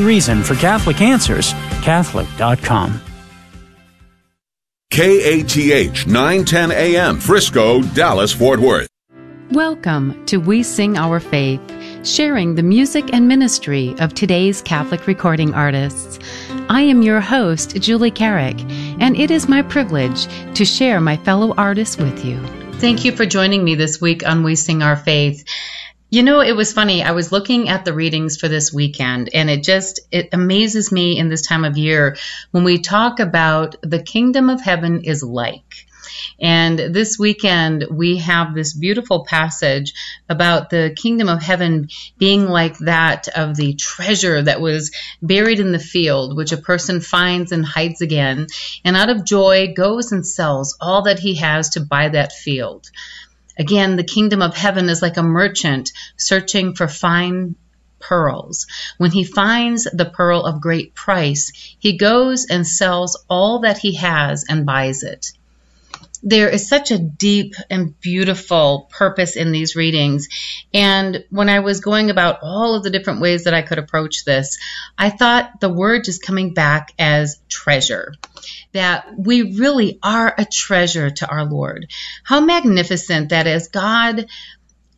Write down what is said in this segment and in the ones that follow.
reason for Catholic Answers, Catholic.com. KATH 910 AM, Frisco, Dallas, Fort Worth. Welcome to We Sing Our Faith, sharing the music and ministry of today's Catholic recording artists. I am your host, Julie Carrick, and it is my privilege to share my fellow artists with you. Thank you for joining me this week on We Sing Our Faith. You know, it was funny. I was looking at the readings for this weekend and it just it amazes me in this time of year when we talk about the kingdom of heaven is like. And this weekend, we have this beautiful passage about the kingdom of heaven being like that of the treasure that was buried in the field, which a person finds and hides again, and out of joy goes and sells all that he has to buy that field. Again, the kingdom of heaven is like a merchant searching for fine pearls. When he finds the pearl of great price, he goes and sells all that he has and buys it. There is such a deep and beautiful purpose in these readings. And when I was going about all of the different ways that I could approach this, I thought the word just coming back as treasure that we really are a treasure to our Lord. How magnificent that is. God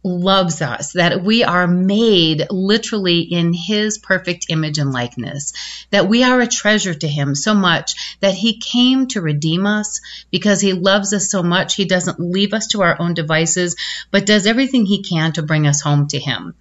loves us, that we are made literally in His perfect image and likeness, that we are a treasure to Him so much that He came to redeem us because He loves us so much. He doesn't leave us to our own devices, but does everything He can to bring us home to Him.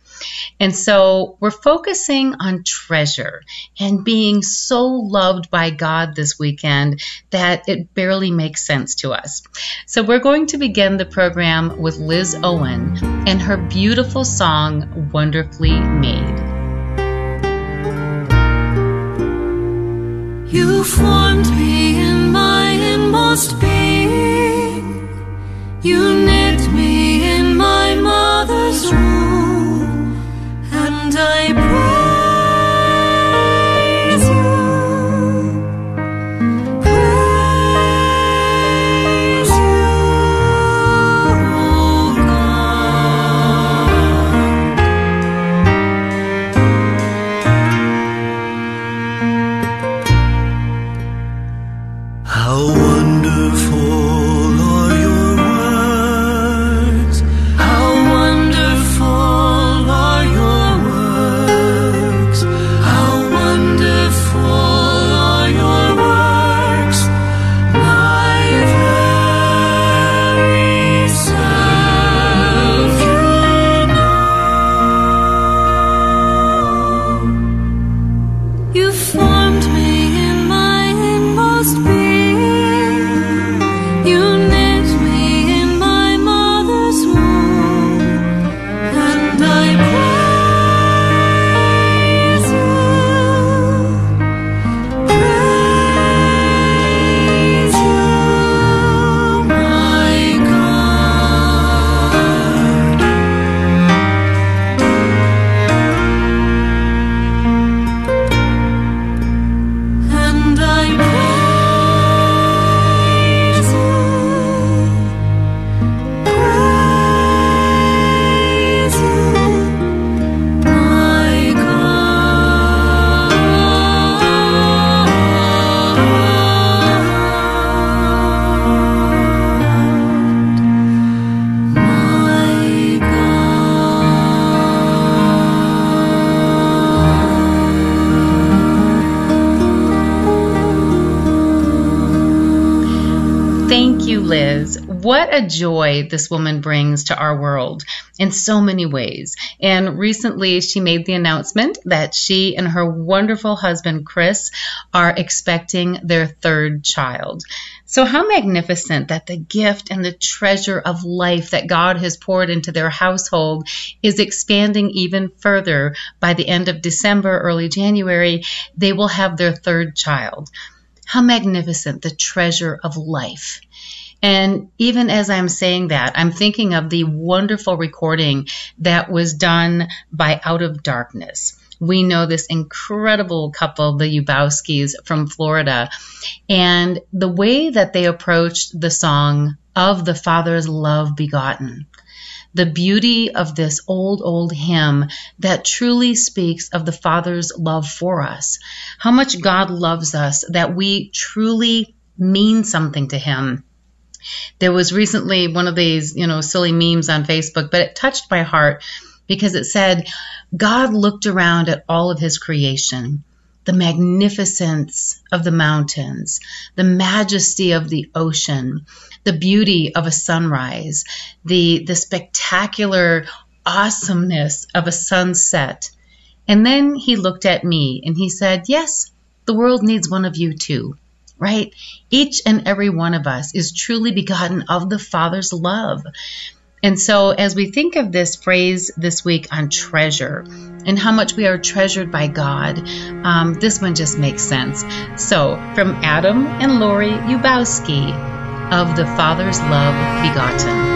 And so we're focusing on treasure and being so loved by God this weekend that it barely makes sense to us. So we're going to begin the program with Liz Owen and her beautiful song, Wonderfully Made. You formed me in my inmost being. You knit me I pray. What a joy this woman brings to our world in so many ways. And recently she made the announcement that she and her wonderful husband, Chris, are expecting their third child. So, how magnificent that the gift and the treasure of life that God has poured into their household is expanding even further. By the end of December, early January, they will have their third child. How magnificent the treasure of life. And even as I'm saying that, I'm thinking of the wonderful recording that was done by Out of Darkness. We know this incredible couple, the Yubowskis from Florida, and the way that they approached the song of the Father's love begotten the beauty of this old, old hymn that truly speaks of the Father's love for us. How much God loves us that we truly mean something to Him. There was recently one of these, you know, silly memes on Facebook, but it touched my heart because it said, God looked around at all of His creation the magnificence of the mountains, the majesty of the ocean, the beauty of a sunrise, the, the spectacular awesomeness of a sunset. And then he looked at me and he said, Yes, the world needs one of you too, right? Each and every one of us is truly begotten of the Father's love. And so, as we think of this phrase this week on treasure and how much we are treasured by God, um, this one just makes sense. So, from Adam and Lori Ubowski of the Father's Love Begotten.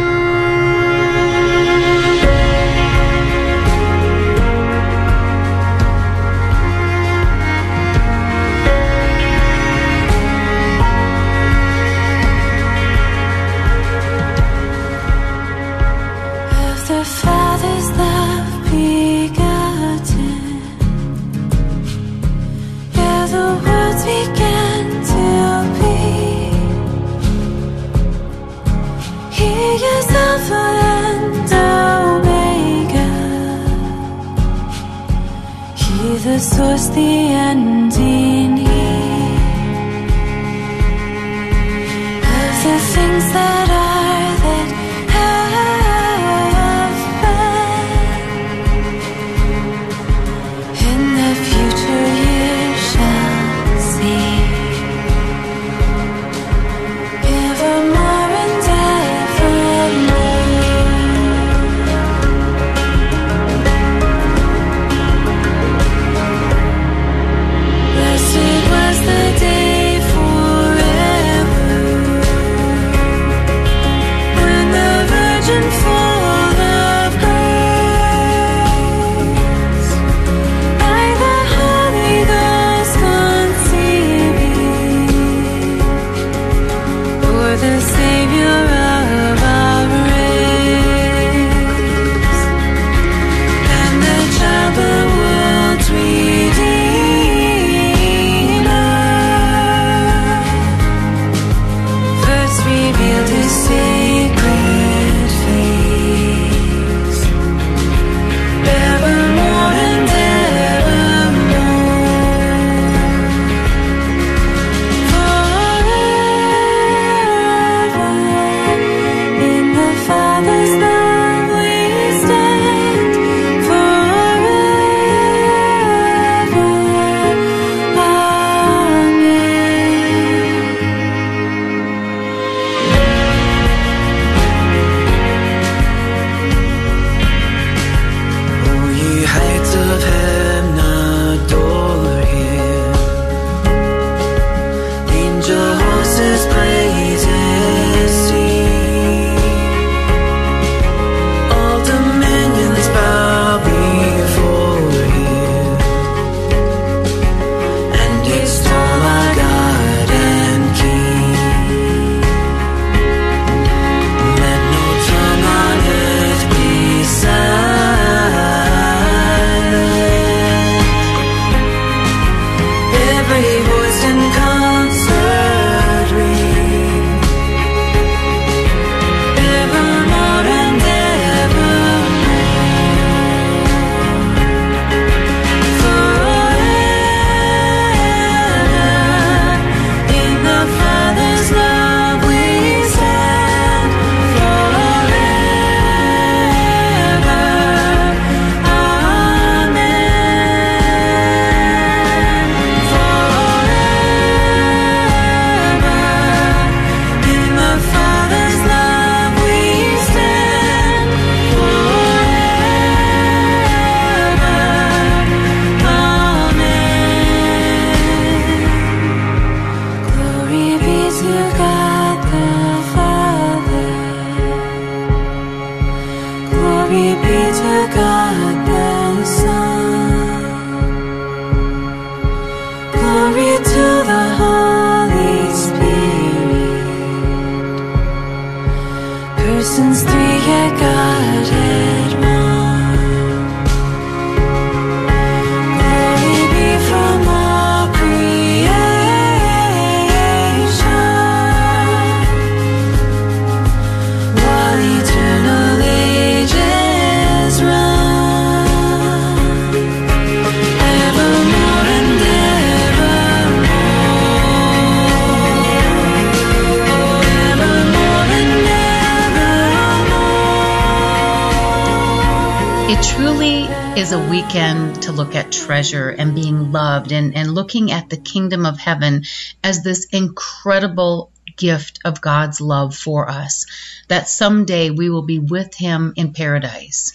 Weekend to look at treasure and being loved and, and looking at the kingdom of heaven as this incredible gift of God's love for us, that someday we will be with Him in paradise.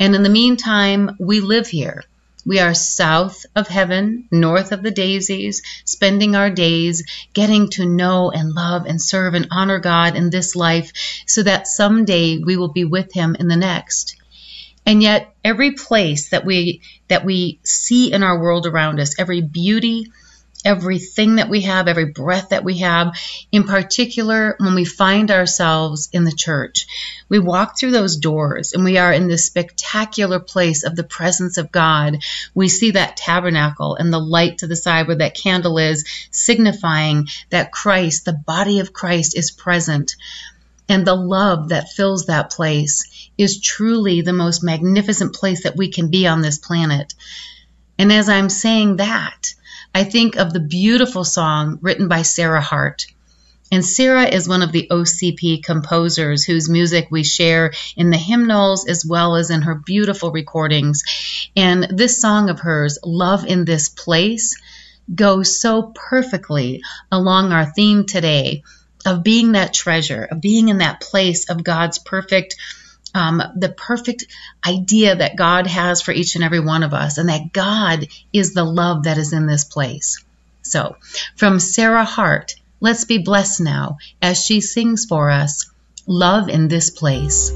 And in the meantime, we live here. We are south of heaven, north of the daisies, spending our days getting to know and love and serve and honor God in this life so that someday we will be with Him in the next. And yet every place that we that we see in our world around us, every beauty, everything that we have, every breath that we have, in particular when we find ourselves in the church. We walk through those doors and we are in this spectacular place of the presence of God. We see that tabernacle and the light to the side where that candle is, signifying that Christ, the body of Christ, is present. And the love that fills that place is truly the most magnificent place that we can be on this planet. And as I'm saying that, I think of the beautiful song written by Sarah Hart. And Sarah is one of the OCP composers whose music we share in the hymnals as well as in her beautiful recordings. And this song of hers, Love in This Place, goes so perfectly along our theme today of being that treasure, of being in that place of God's perfect, um, the perfect idea that God has for each and every one of us, and that God is the love that is in this place. So, from Sarah Hart, let's be blessed now as she sings for us, Love in This Place.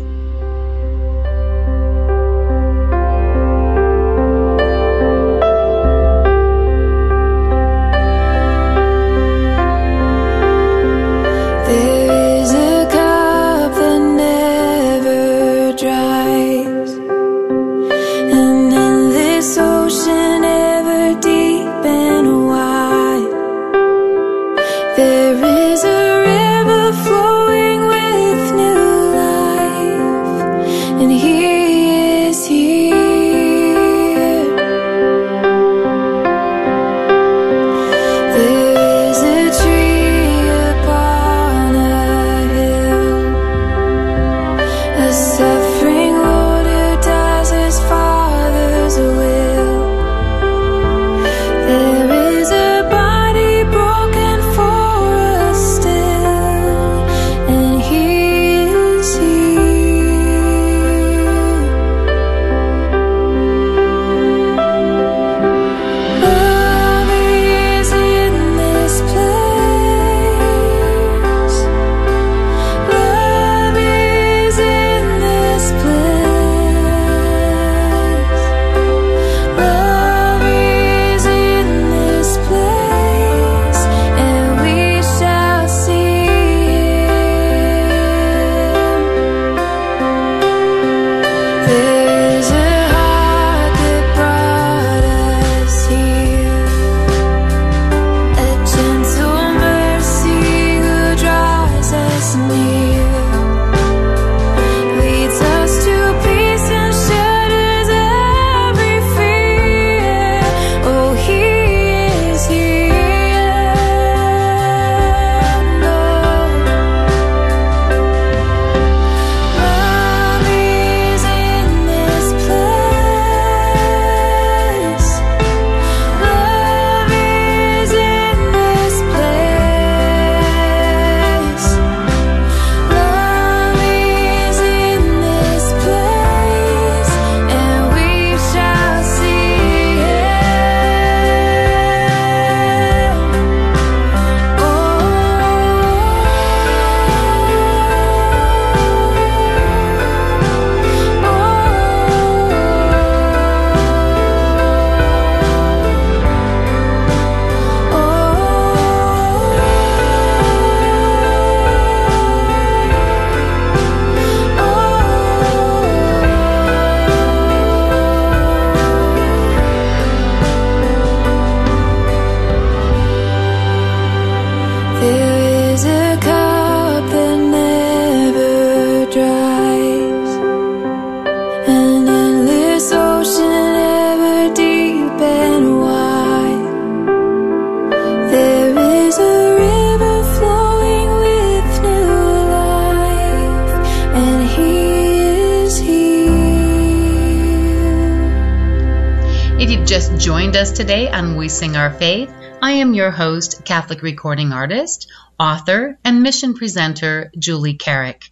Joined us today on We Sing Our Faith. I am your host, Catholic recording artist, author, and mission presenter, Julie Carrick.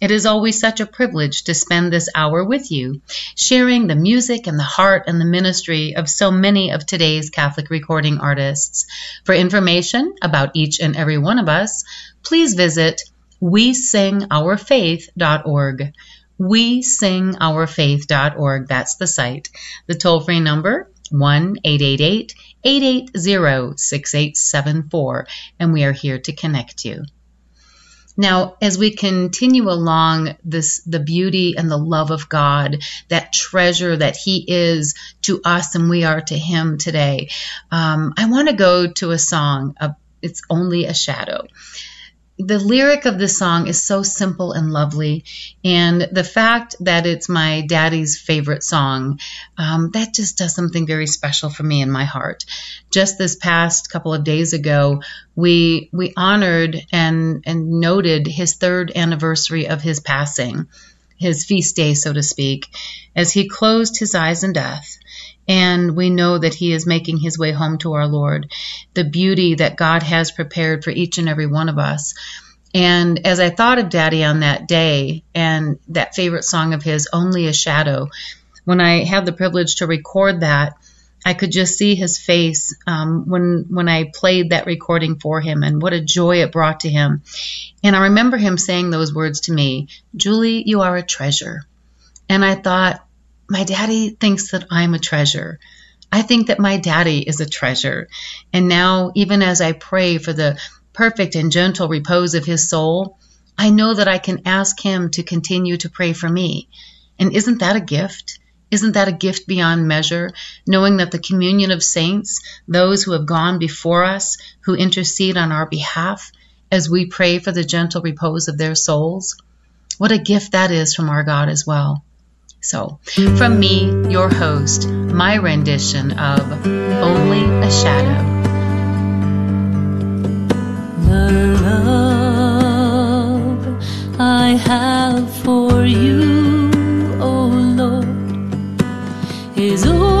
It is always such a privilege to spend this hour with you, sharing the music and the heart and the ministry of so many of today's Catholic recording artists. For information about each and every one of us, please visit wesingourfaith.org. WeSingOurFaith.org. That's the site. The toll free number 1 888 880 6874, and we are here to connect you. Now, as we continue along this, the beauty and the love of God, that treasure that He is to us and we are to Him today, um, I want to go to a song. It's only a shadow the lyric of the song is so simple and lovely, and the fact that it's my daddy's favorite song, um, that just does something very special for me in my heart. Just this past couple of days ago, we we honored and and noted his third anniversary of his passing, his feast day, so to speak, as he closed his eyes in death and we know that he is making his way home to our Lord. The beauty that God has prepared for each and every one of us. And as I thought of Daddy on that day and that favorite song of his, Only a Shadow, when I had the privilege to record that, I could just see his face um, when when I played that recording for him, and what a joy it brought to him. And I remember him saying those words to me, "Julie, you are a treasure." And I thought, my daddy thinks that I'm a treasure. I think that my daddy is a treasure. And now, even as I pray for the perfect and gentle repose of his soul, I know that I can ask him to continue to pray for me. And isn't that a gift? Isn't that a gift beyond measure, knowing that the communion of saints, those who have gone before us, who intercede on our behalf, as we pray for the gentle repose of their souls? What a gift that is from our God as well. So, from me, your host, my rendition of Only a Shadow. The love I have for you, oh Lord, is only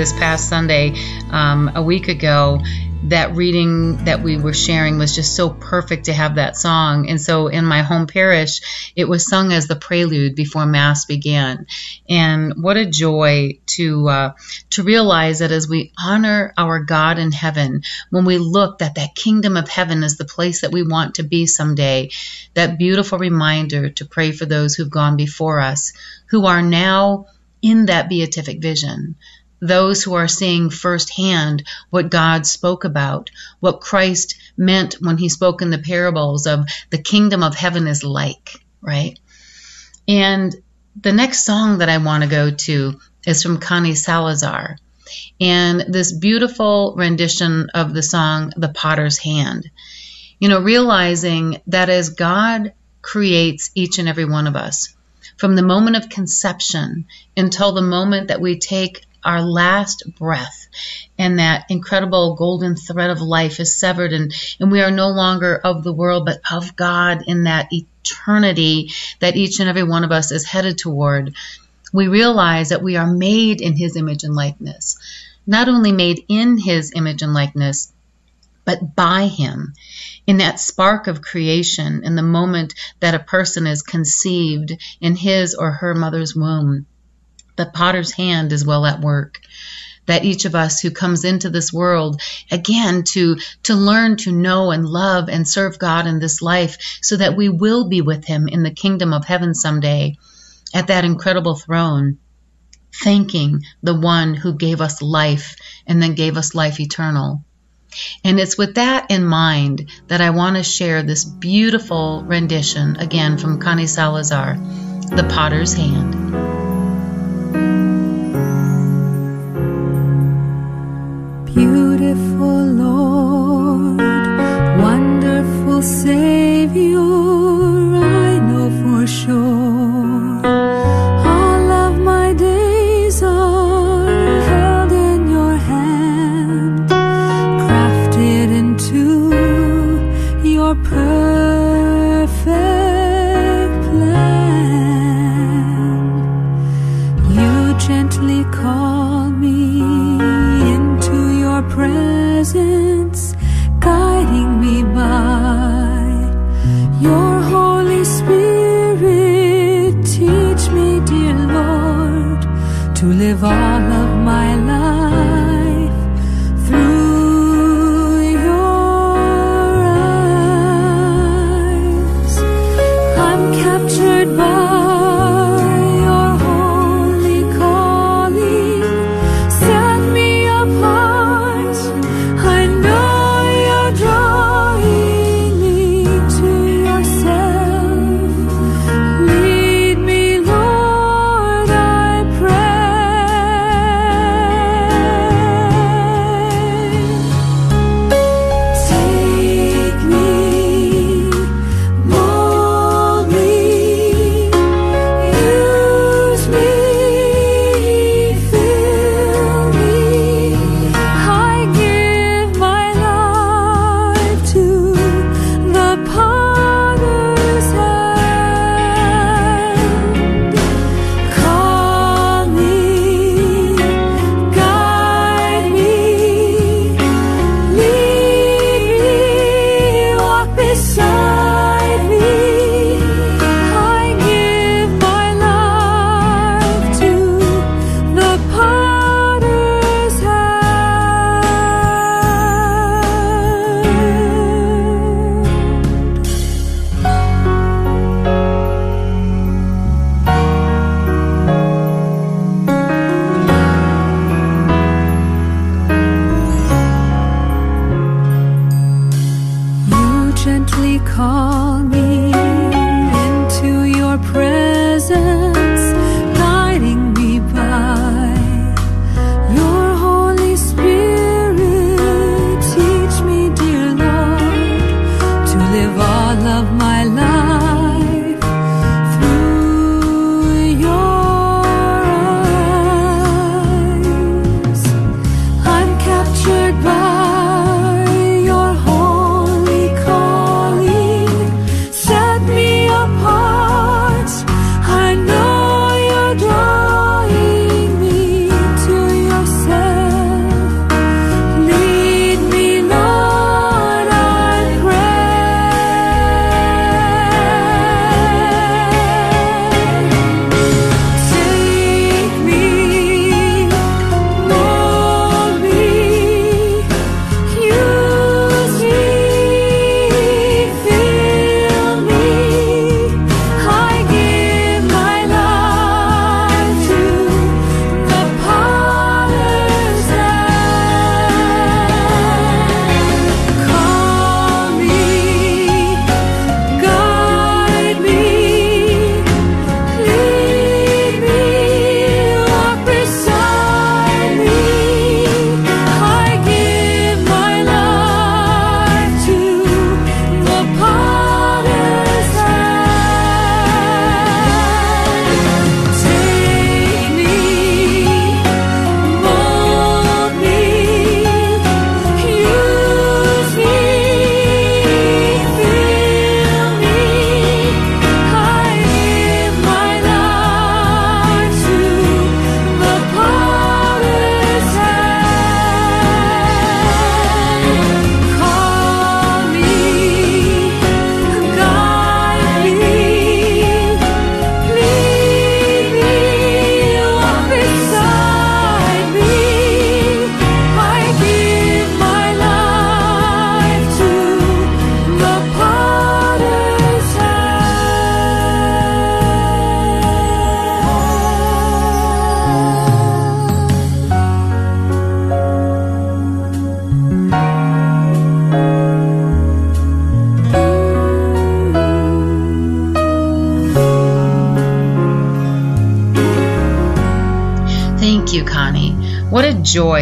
this past Sunday, um, a week ago, that reading that we were sharing was just so perfect to have that song. And so in my home parish, it was sung as the prelude before Mass began. And what a joy to uh, to realize that as we honor our God in heaven, when we look that that kingdom of heaven is the place that we want to be someday, that beautiful reminder to pray for those who've gone before us, who are now in that beatific vision. Those who are seeing firsthand what God spoke about, what Christ meant when he spoke in the parables of the kingdom of heaven is like, right? And the next song that I want to go to is from Connie Salazar. And this beautiful rendition of the song, The Potter's Hand. You know, realizing that as God creates each and every one of us, from the moment of conception until the moment that we take our last breath and that incredible golden thread of life is severed and, and we are no longer of the world but of God in that eternity that each and every one of us is headed toward, we realize that we are made in His image and likeness. Not only made in His image and likeness, but by Him. In that spark of creation, in the moment that a person is conceived in his or her mother's womb, the potter's hand is well at work that each of us who comes into this world again to to learn to know and love and serve God in this life so that we will be with him in the kingdom of heaven someday at that incredible throne thanking the one who gave us life and then gave us life eternal and it's with that in mind that I want to share this beautiful rendition again from Connie Salazar, The Potter's Hand. Beautiful Lord, wonderful Savior, I know for sure.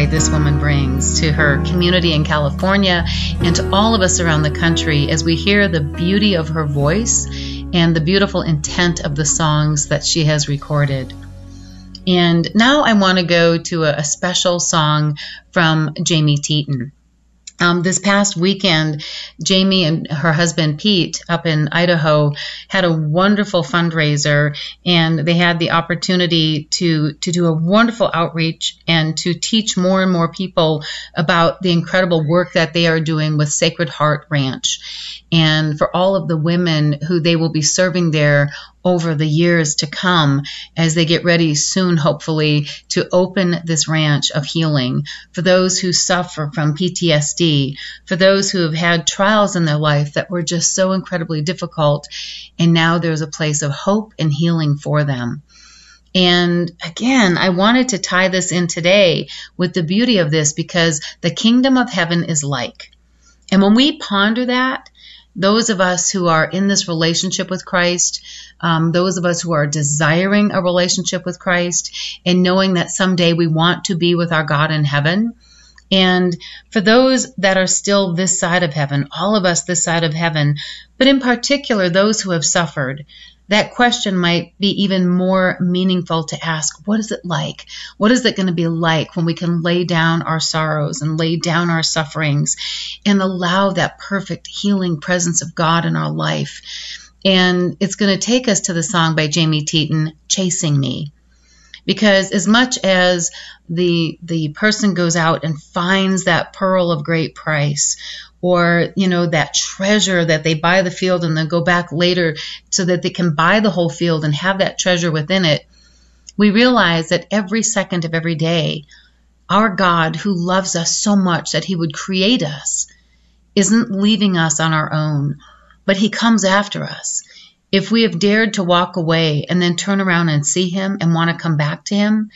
This woman brings to her community in California and to all of us around the country as we hear the beauty of her voice and the beautiful intent of the songs that she has recorded. And now I want to go to a, a special song from Jamie Teton. Um, this past weekend, Jamie and her husband Pete up in Idaho had a wonderful fundraiser, and they had the opportunity to to do a wonderful outreach and to teach more and more people about the incredible work that they are doing with Sacred Heart Ranch, and for all of the women who they will be serving there over the years to come as they get ready soon, hopefully, to open this ranch of healing. For those who suffer from PTSD, for those who have had trials in their life that were just so incredibly difficult, and now there's a place of hope and healing for them. And again, I wanted to tie this in today with the beauty of this because the kingdom of heaven is like. And when we ponder that, those of us who are in this relationship with Christ, um, those of us who are desiring a relationship with Christ, and knowing that someday we want to be with our God in heaven. And for those that are still this side of heaven, all of us this side of heaven, but in particular those who have suffered, that question might be even more meaningful to ask what is it like? What is it going to be like when we can lay down our sorrows and lay down our sufferings and allow that perfect healing presence of God in our life? And it's going to take us to the song by Jamie Teton, Chasing Me. Because as much as the the person goes out and finds that pearl of great price or you know that treasure that they buy the field and then go back later so that they can buy the whole field and have that treasure within it we realize that every second of every day our god who loves us so much that he would create us isn't leaving us on our own but he comes after us if we have dared to walk away and then turn around and see him and want to come back to him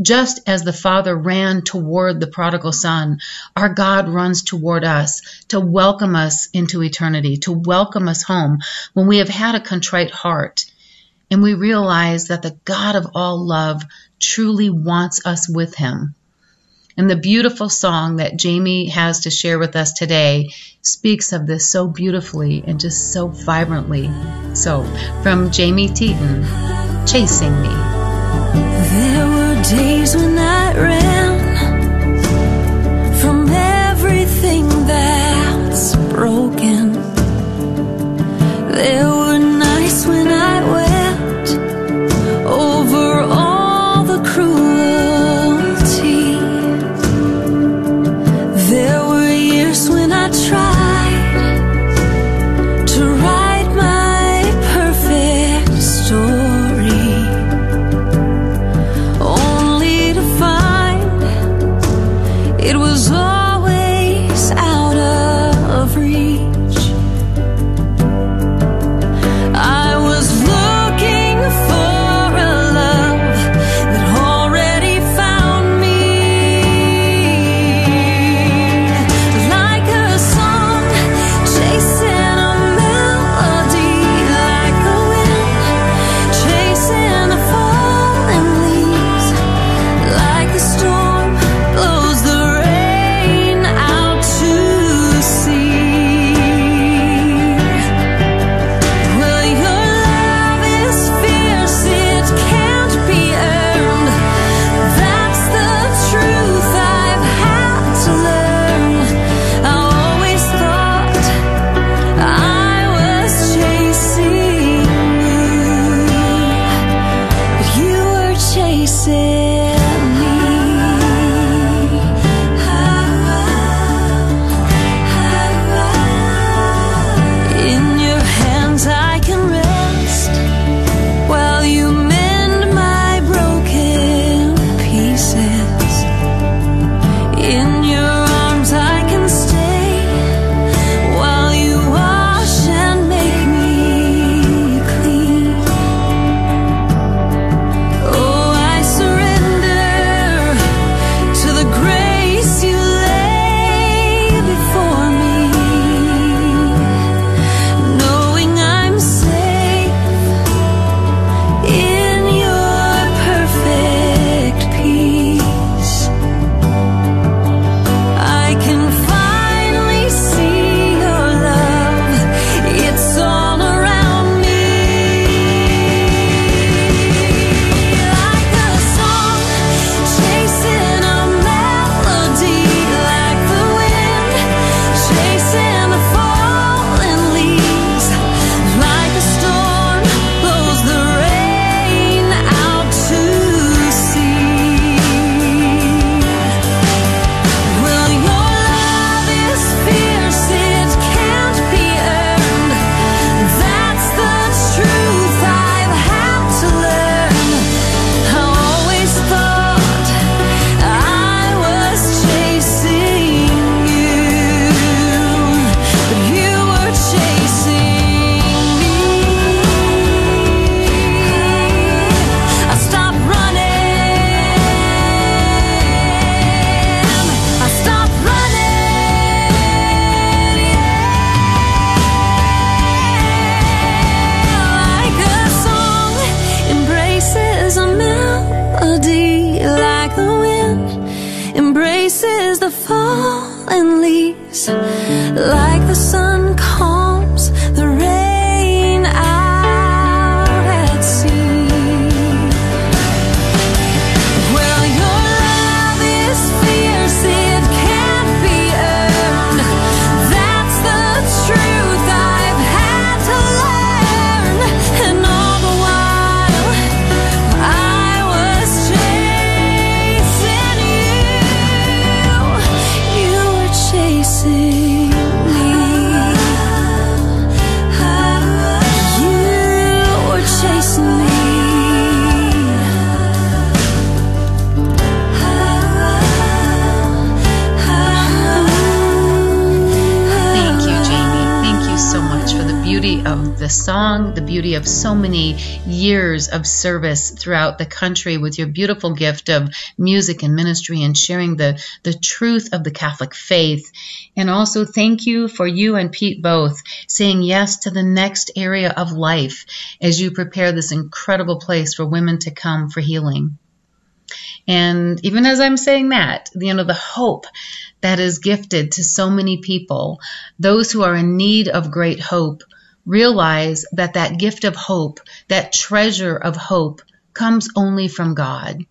just as the Father ran toward the prodigal son, our God runs toward us to welcome us into eternity, to welcome us home when we have had a contrite heart and we realize that the God of all love truly wants us with him. And the beautiful song that Jamie has to share with us today speaks of this so beautifully and just so vibrantly. So, from Jamie Teton, Chasing Me. There were days when I ran of so many years of service throughout the country with your beautiful gift of music and ministry and sharing the, the truth of the Catholic faith. And also thank you for you and Pete both saying yes to the next area of life as you prepare this incredible place for women to come for healing. And even as I'm saying that, you know, the hope that is gifted to so many people, those who are in need of great hope, realize that that gift of hope, that treasure of hope, comes only from God.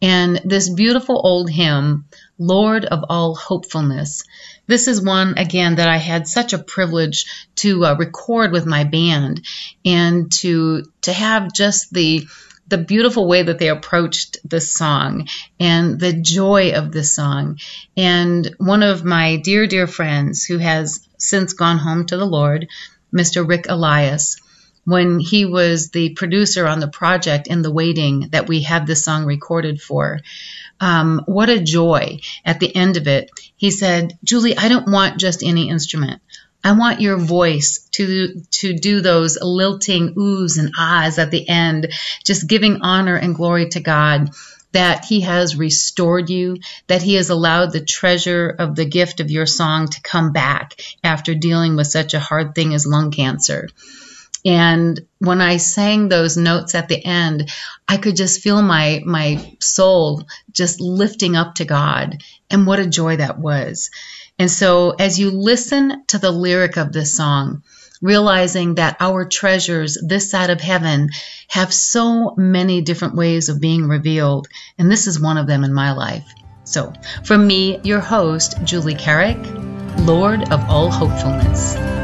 And this beautiful old hymn, Lord of all hopefulness, this is one again that I had such a privilege to uh, record with my band and to to have just the the beautiful way that they approached the song and the joy of the song. And one of my dear, dear friends who has since gone home to the Lord, Mr. Rick Elias, when he was the producer on the project in the waiting that we had this song recorded for. Um, what a joy at the end of it. He said, Julie, I don't want just any instrument. I want your voice to to do those lilting oohs and ahs at the end, just giving honor and glory to God that he has restored you, that he has allowed the treasure of the gift of your song to come back after dealing with such a hard thing as lung cancer. And when I sang those notes at the end, I could just feel my my soul just lifting up to God. And what a joy that was. And so as you listen to the lyric of this song, realizing that our treasures this side of heaven have so many different ways of being revealed, and this is one of them in my life. So, from me, your host, Julie Carrick, Lord of all hopefulness.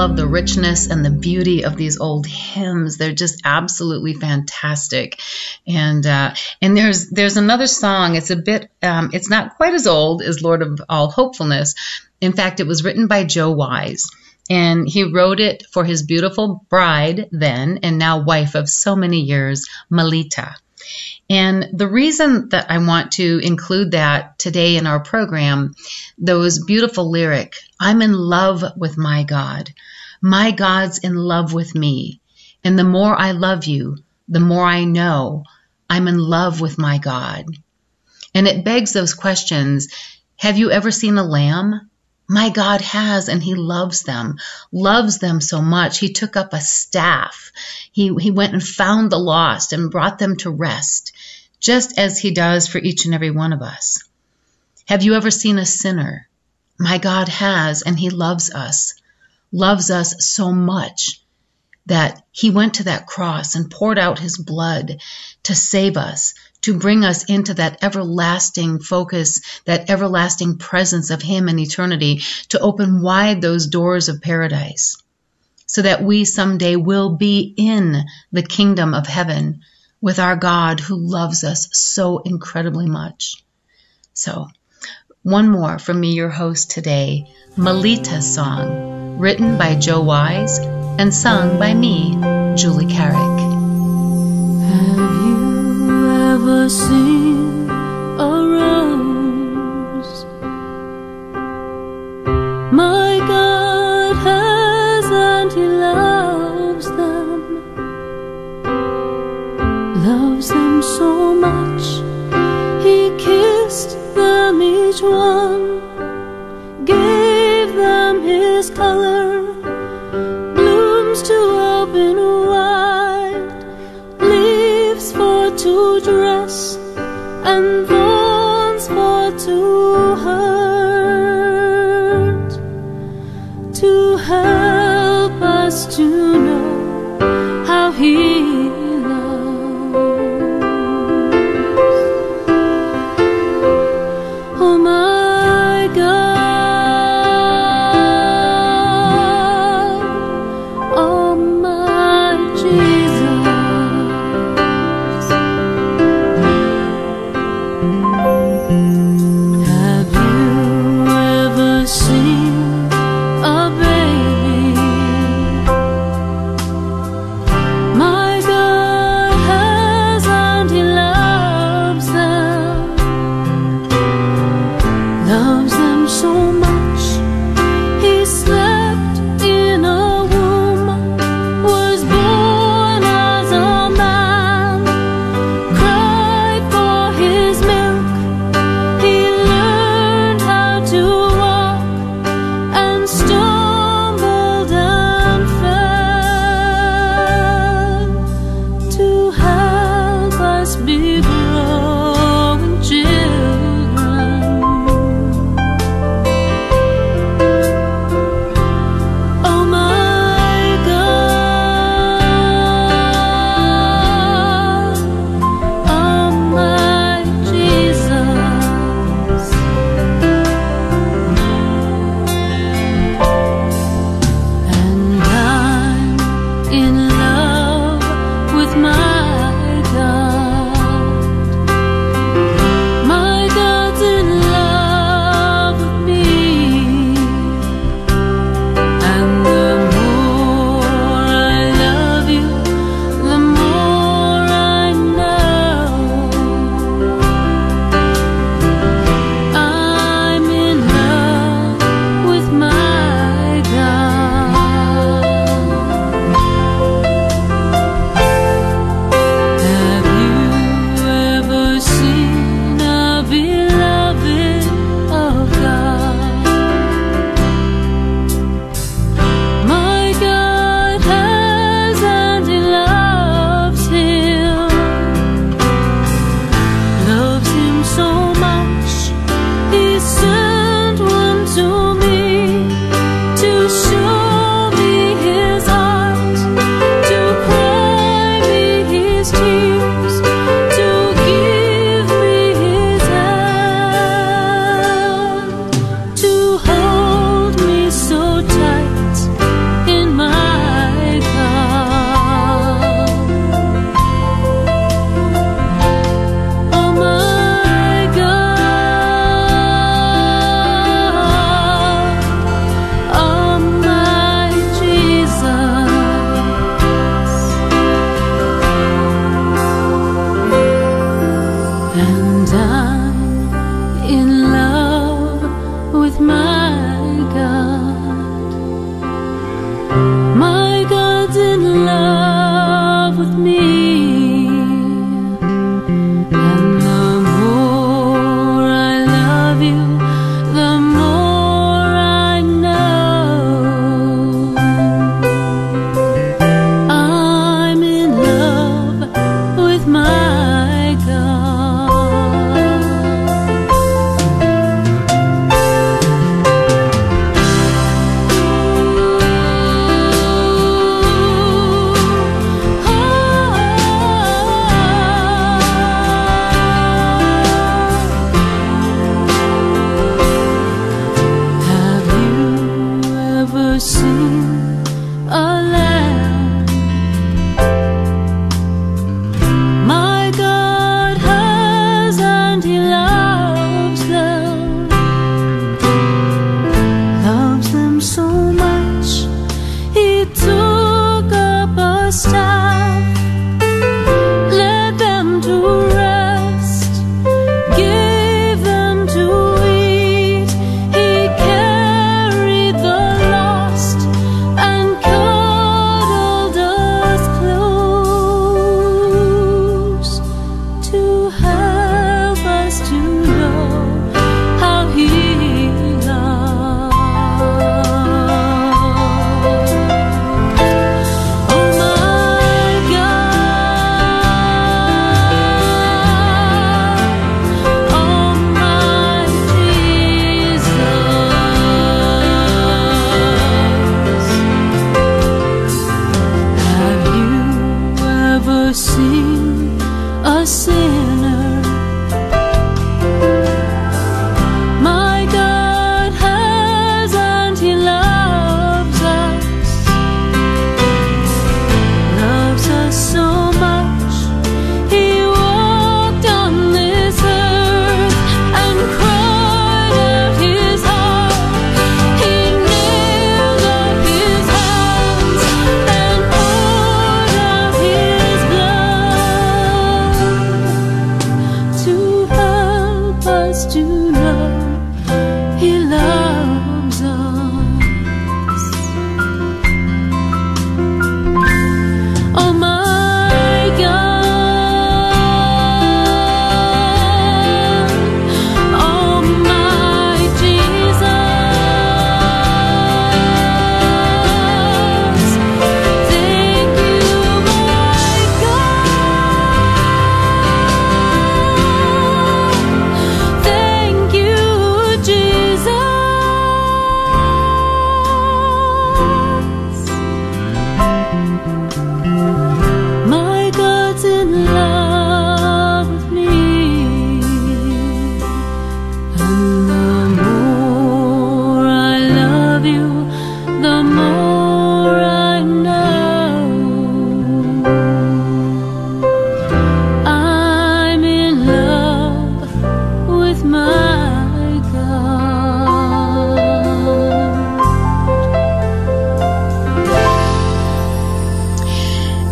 Love the richness and the beauty of these old hymns. They're just absolutely fantastic. And uh, and there's there's another song. It's a bit. Um, it's not quite as old as Lord of All Hopefulness. In fact, it was written by Joe Wise. And he wrote it for his beautiful bride then and now wife of so many years, Melita. And the reason that I want to include that today in our program, those beautiful lyric, I'm in love with my God. My God's in love with me. And the more I love you, the more I know I'm in love with my God. And it begs those questions. Have you ever seen a lamb? My God has, and He loves them, loves them so much. He took up a staff. He, he went and found the lost and brought them to rest, just as He does for each and every one of us. Have you ever seen a sinner? My God has, and He loves us, loves us so much that He went to that cross and poured out His blood to save us, to bring us into that everlasting focus, that everlasting presence of Him in eternity, to open wide those doors of paradise, so that we someday will be in the kingdom of heaven with our God who loves us so incredibly much. So, one more from me, your host today, Melita's song, written by Joe Wise and sung by me, Julie Carrick. Have you ever seen them love you, the more I know. I'm in love with my God.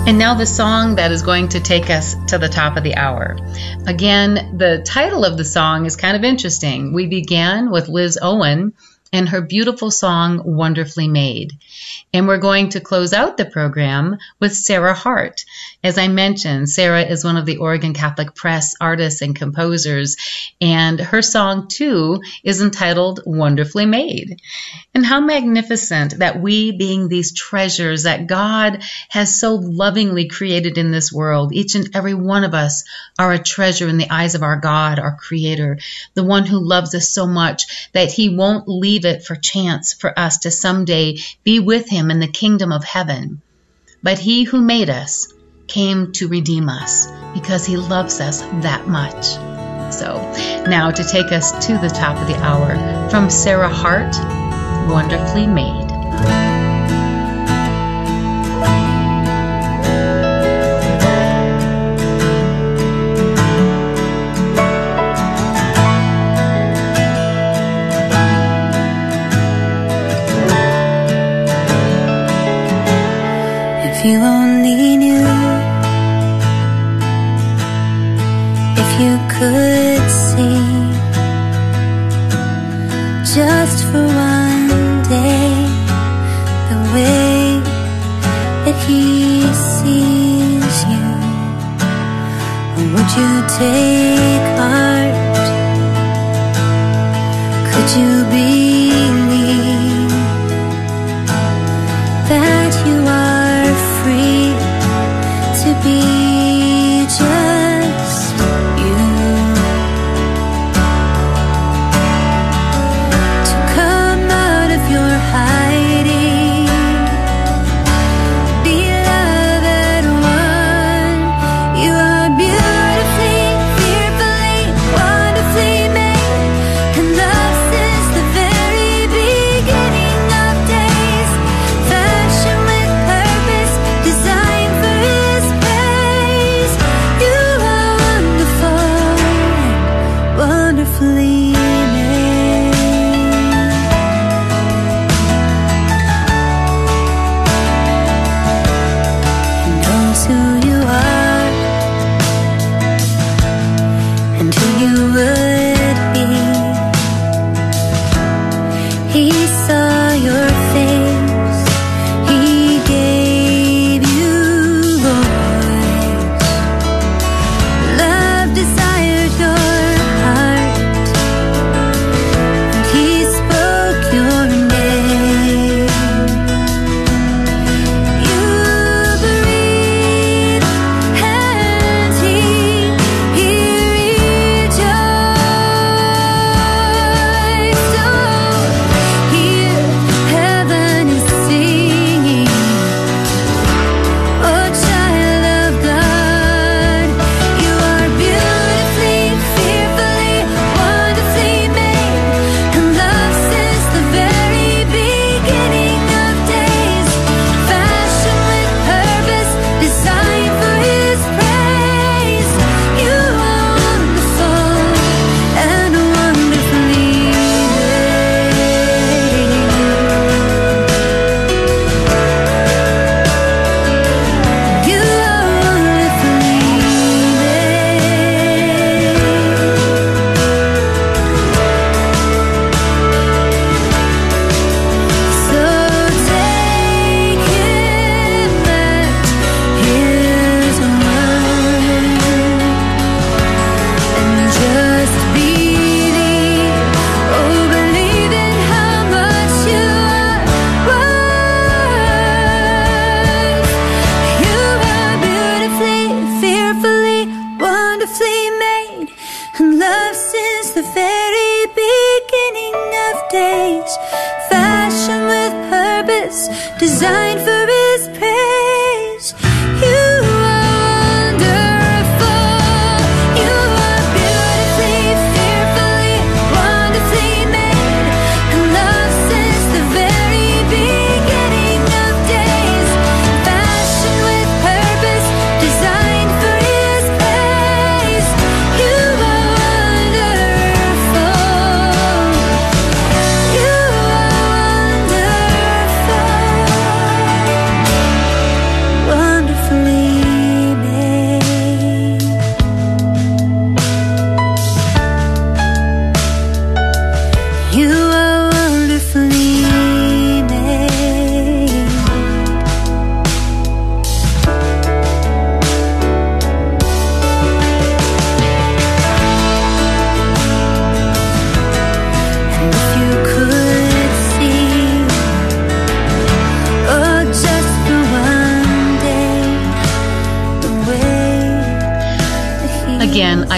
And now the song that is going to take us to the top of the hour. Again, the title of the song is kind of interesting. We began with Liz Owen and her beautiful song, Wonderfully Made. And we're going to close out the program with Sarah Hart. As I mentioned, Sarah is one of the Oregon Catholic Press artists and composers, and her song, too, is entitled Wonderfully Made. And how magnificent that we, being these treasures that God has so lovingly created in this world, each and every one of us are a treasure in the eyes of our God, our Creator, the one who loves us so much that He won't leave it for chance for us to someday be with Him in the kingdom of heaven. But He who made us came to redeem us because He loves us that much. So, now to take us to the top of the hour, from Sarah Hart, Wonderfully Made. Sees you, would you take heart? Could you believe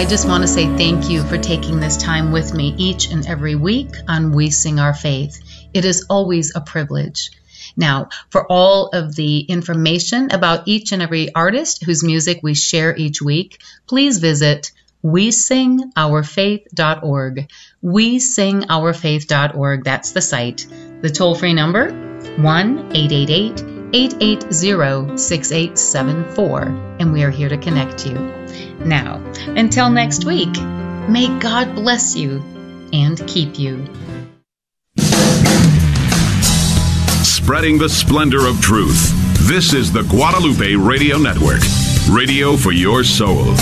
I just want to say thank you for taking this time with me each and every week on We Sing Our Faith. It is always a privilege. Now, for all of the information about each and every artist whose music we share each week, please visit wesingourfaith.org. Wesingourfaith.org, that's the site. The toll free number 1 888 880 6874, and we are here to connect you. Now, until next week, may God bless you and keep you. Spreading the splendor of truth. This is the Guadalupe Radio Network, radio for your soul.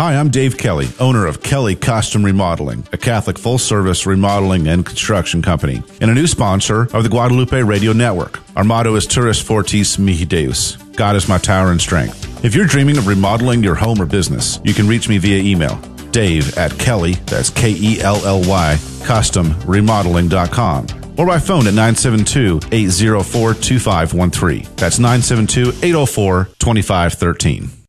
Hi, I'm Dave Kelly, owner of Kelly Custom Remodeling, a Catholic full service remodeling and construction company, and a new sponsor of the Guadalupe Radio Network. Our motto is Turris Fortis Mihi Deus. God is my tower and strength. If you're dreaming of remodeling your home or business, you can reach me via email. Dave at Kelly, that's K E L L Y, customremodeling.com or by phone at 972 804 2513. That's 972 804 2513.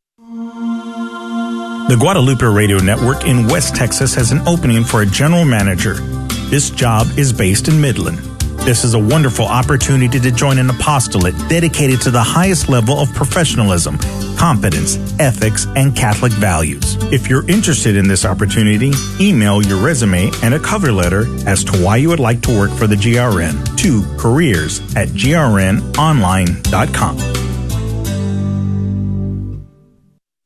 The Guadalupe Radio Network in West Texas has an opening for a general manager. This job is based in Midland. This is a wonderful opportunity to join an apostolate dedicated to the highest level of professionalism, competence, ethics, and Catholic values. If you're interested in this opportunity, email your resume and a cover letter as to why you would like to work for the GRN to careers at grnonline.com.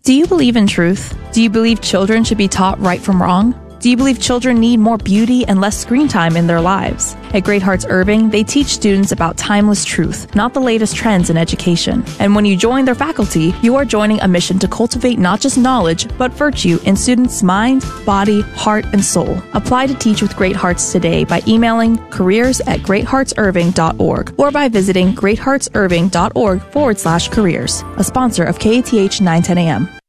Do you believe in truth? Do you believe children should be taught right from wrong? Do you believe children need more beauty and less screen time in their lives? At Great Hearts Irving, they teach students about timeless truth, not the latest trends in education. And when you join their faculty, you are joining a mission to cultivate not just knowledge, but virtue in students' mind, body, heart, and soul. Apply to teach with Great Hearts today by emailing careers at greatheartsirving.org or by visiting greatheartsirving.org forward slash careers, a sponsor of KATH 910 AM.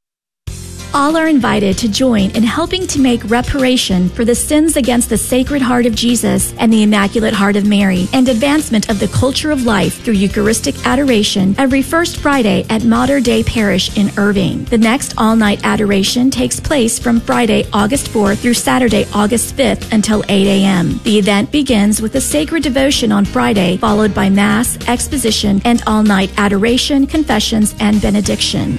All are invited to join in helping to make reparation for the sins against the Sacred Heart of Jesus and the Immaculate Heart of Mary and advancement of the culture of life through Eucharistic adoration every first Friday at Mater Dei Parish in Irving. The next all night adoration takes place from Friday, August 4th through Saturday, August 5th until 8 a.m. The event begins with a sacred devotion on Friday, followed by Mass, exposition, and all night adoration, confessions, and benediction.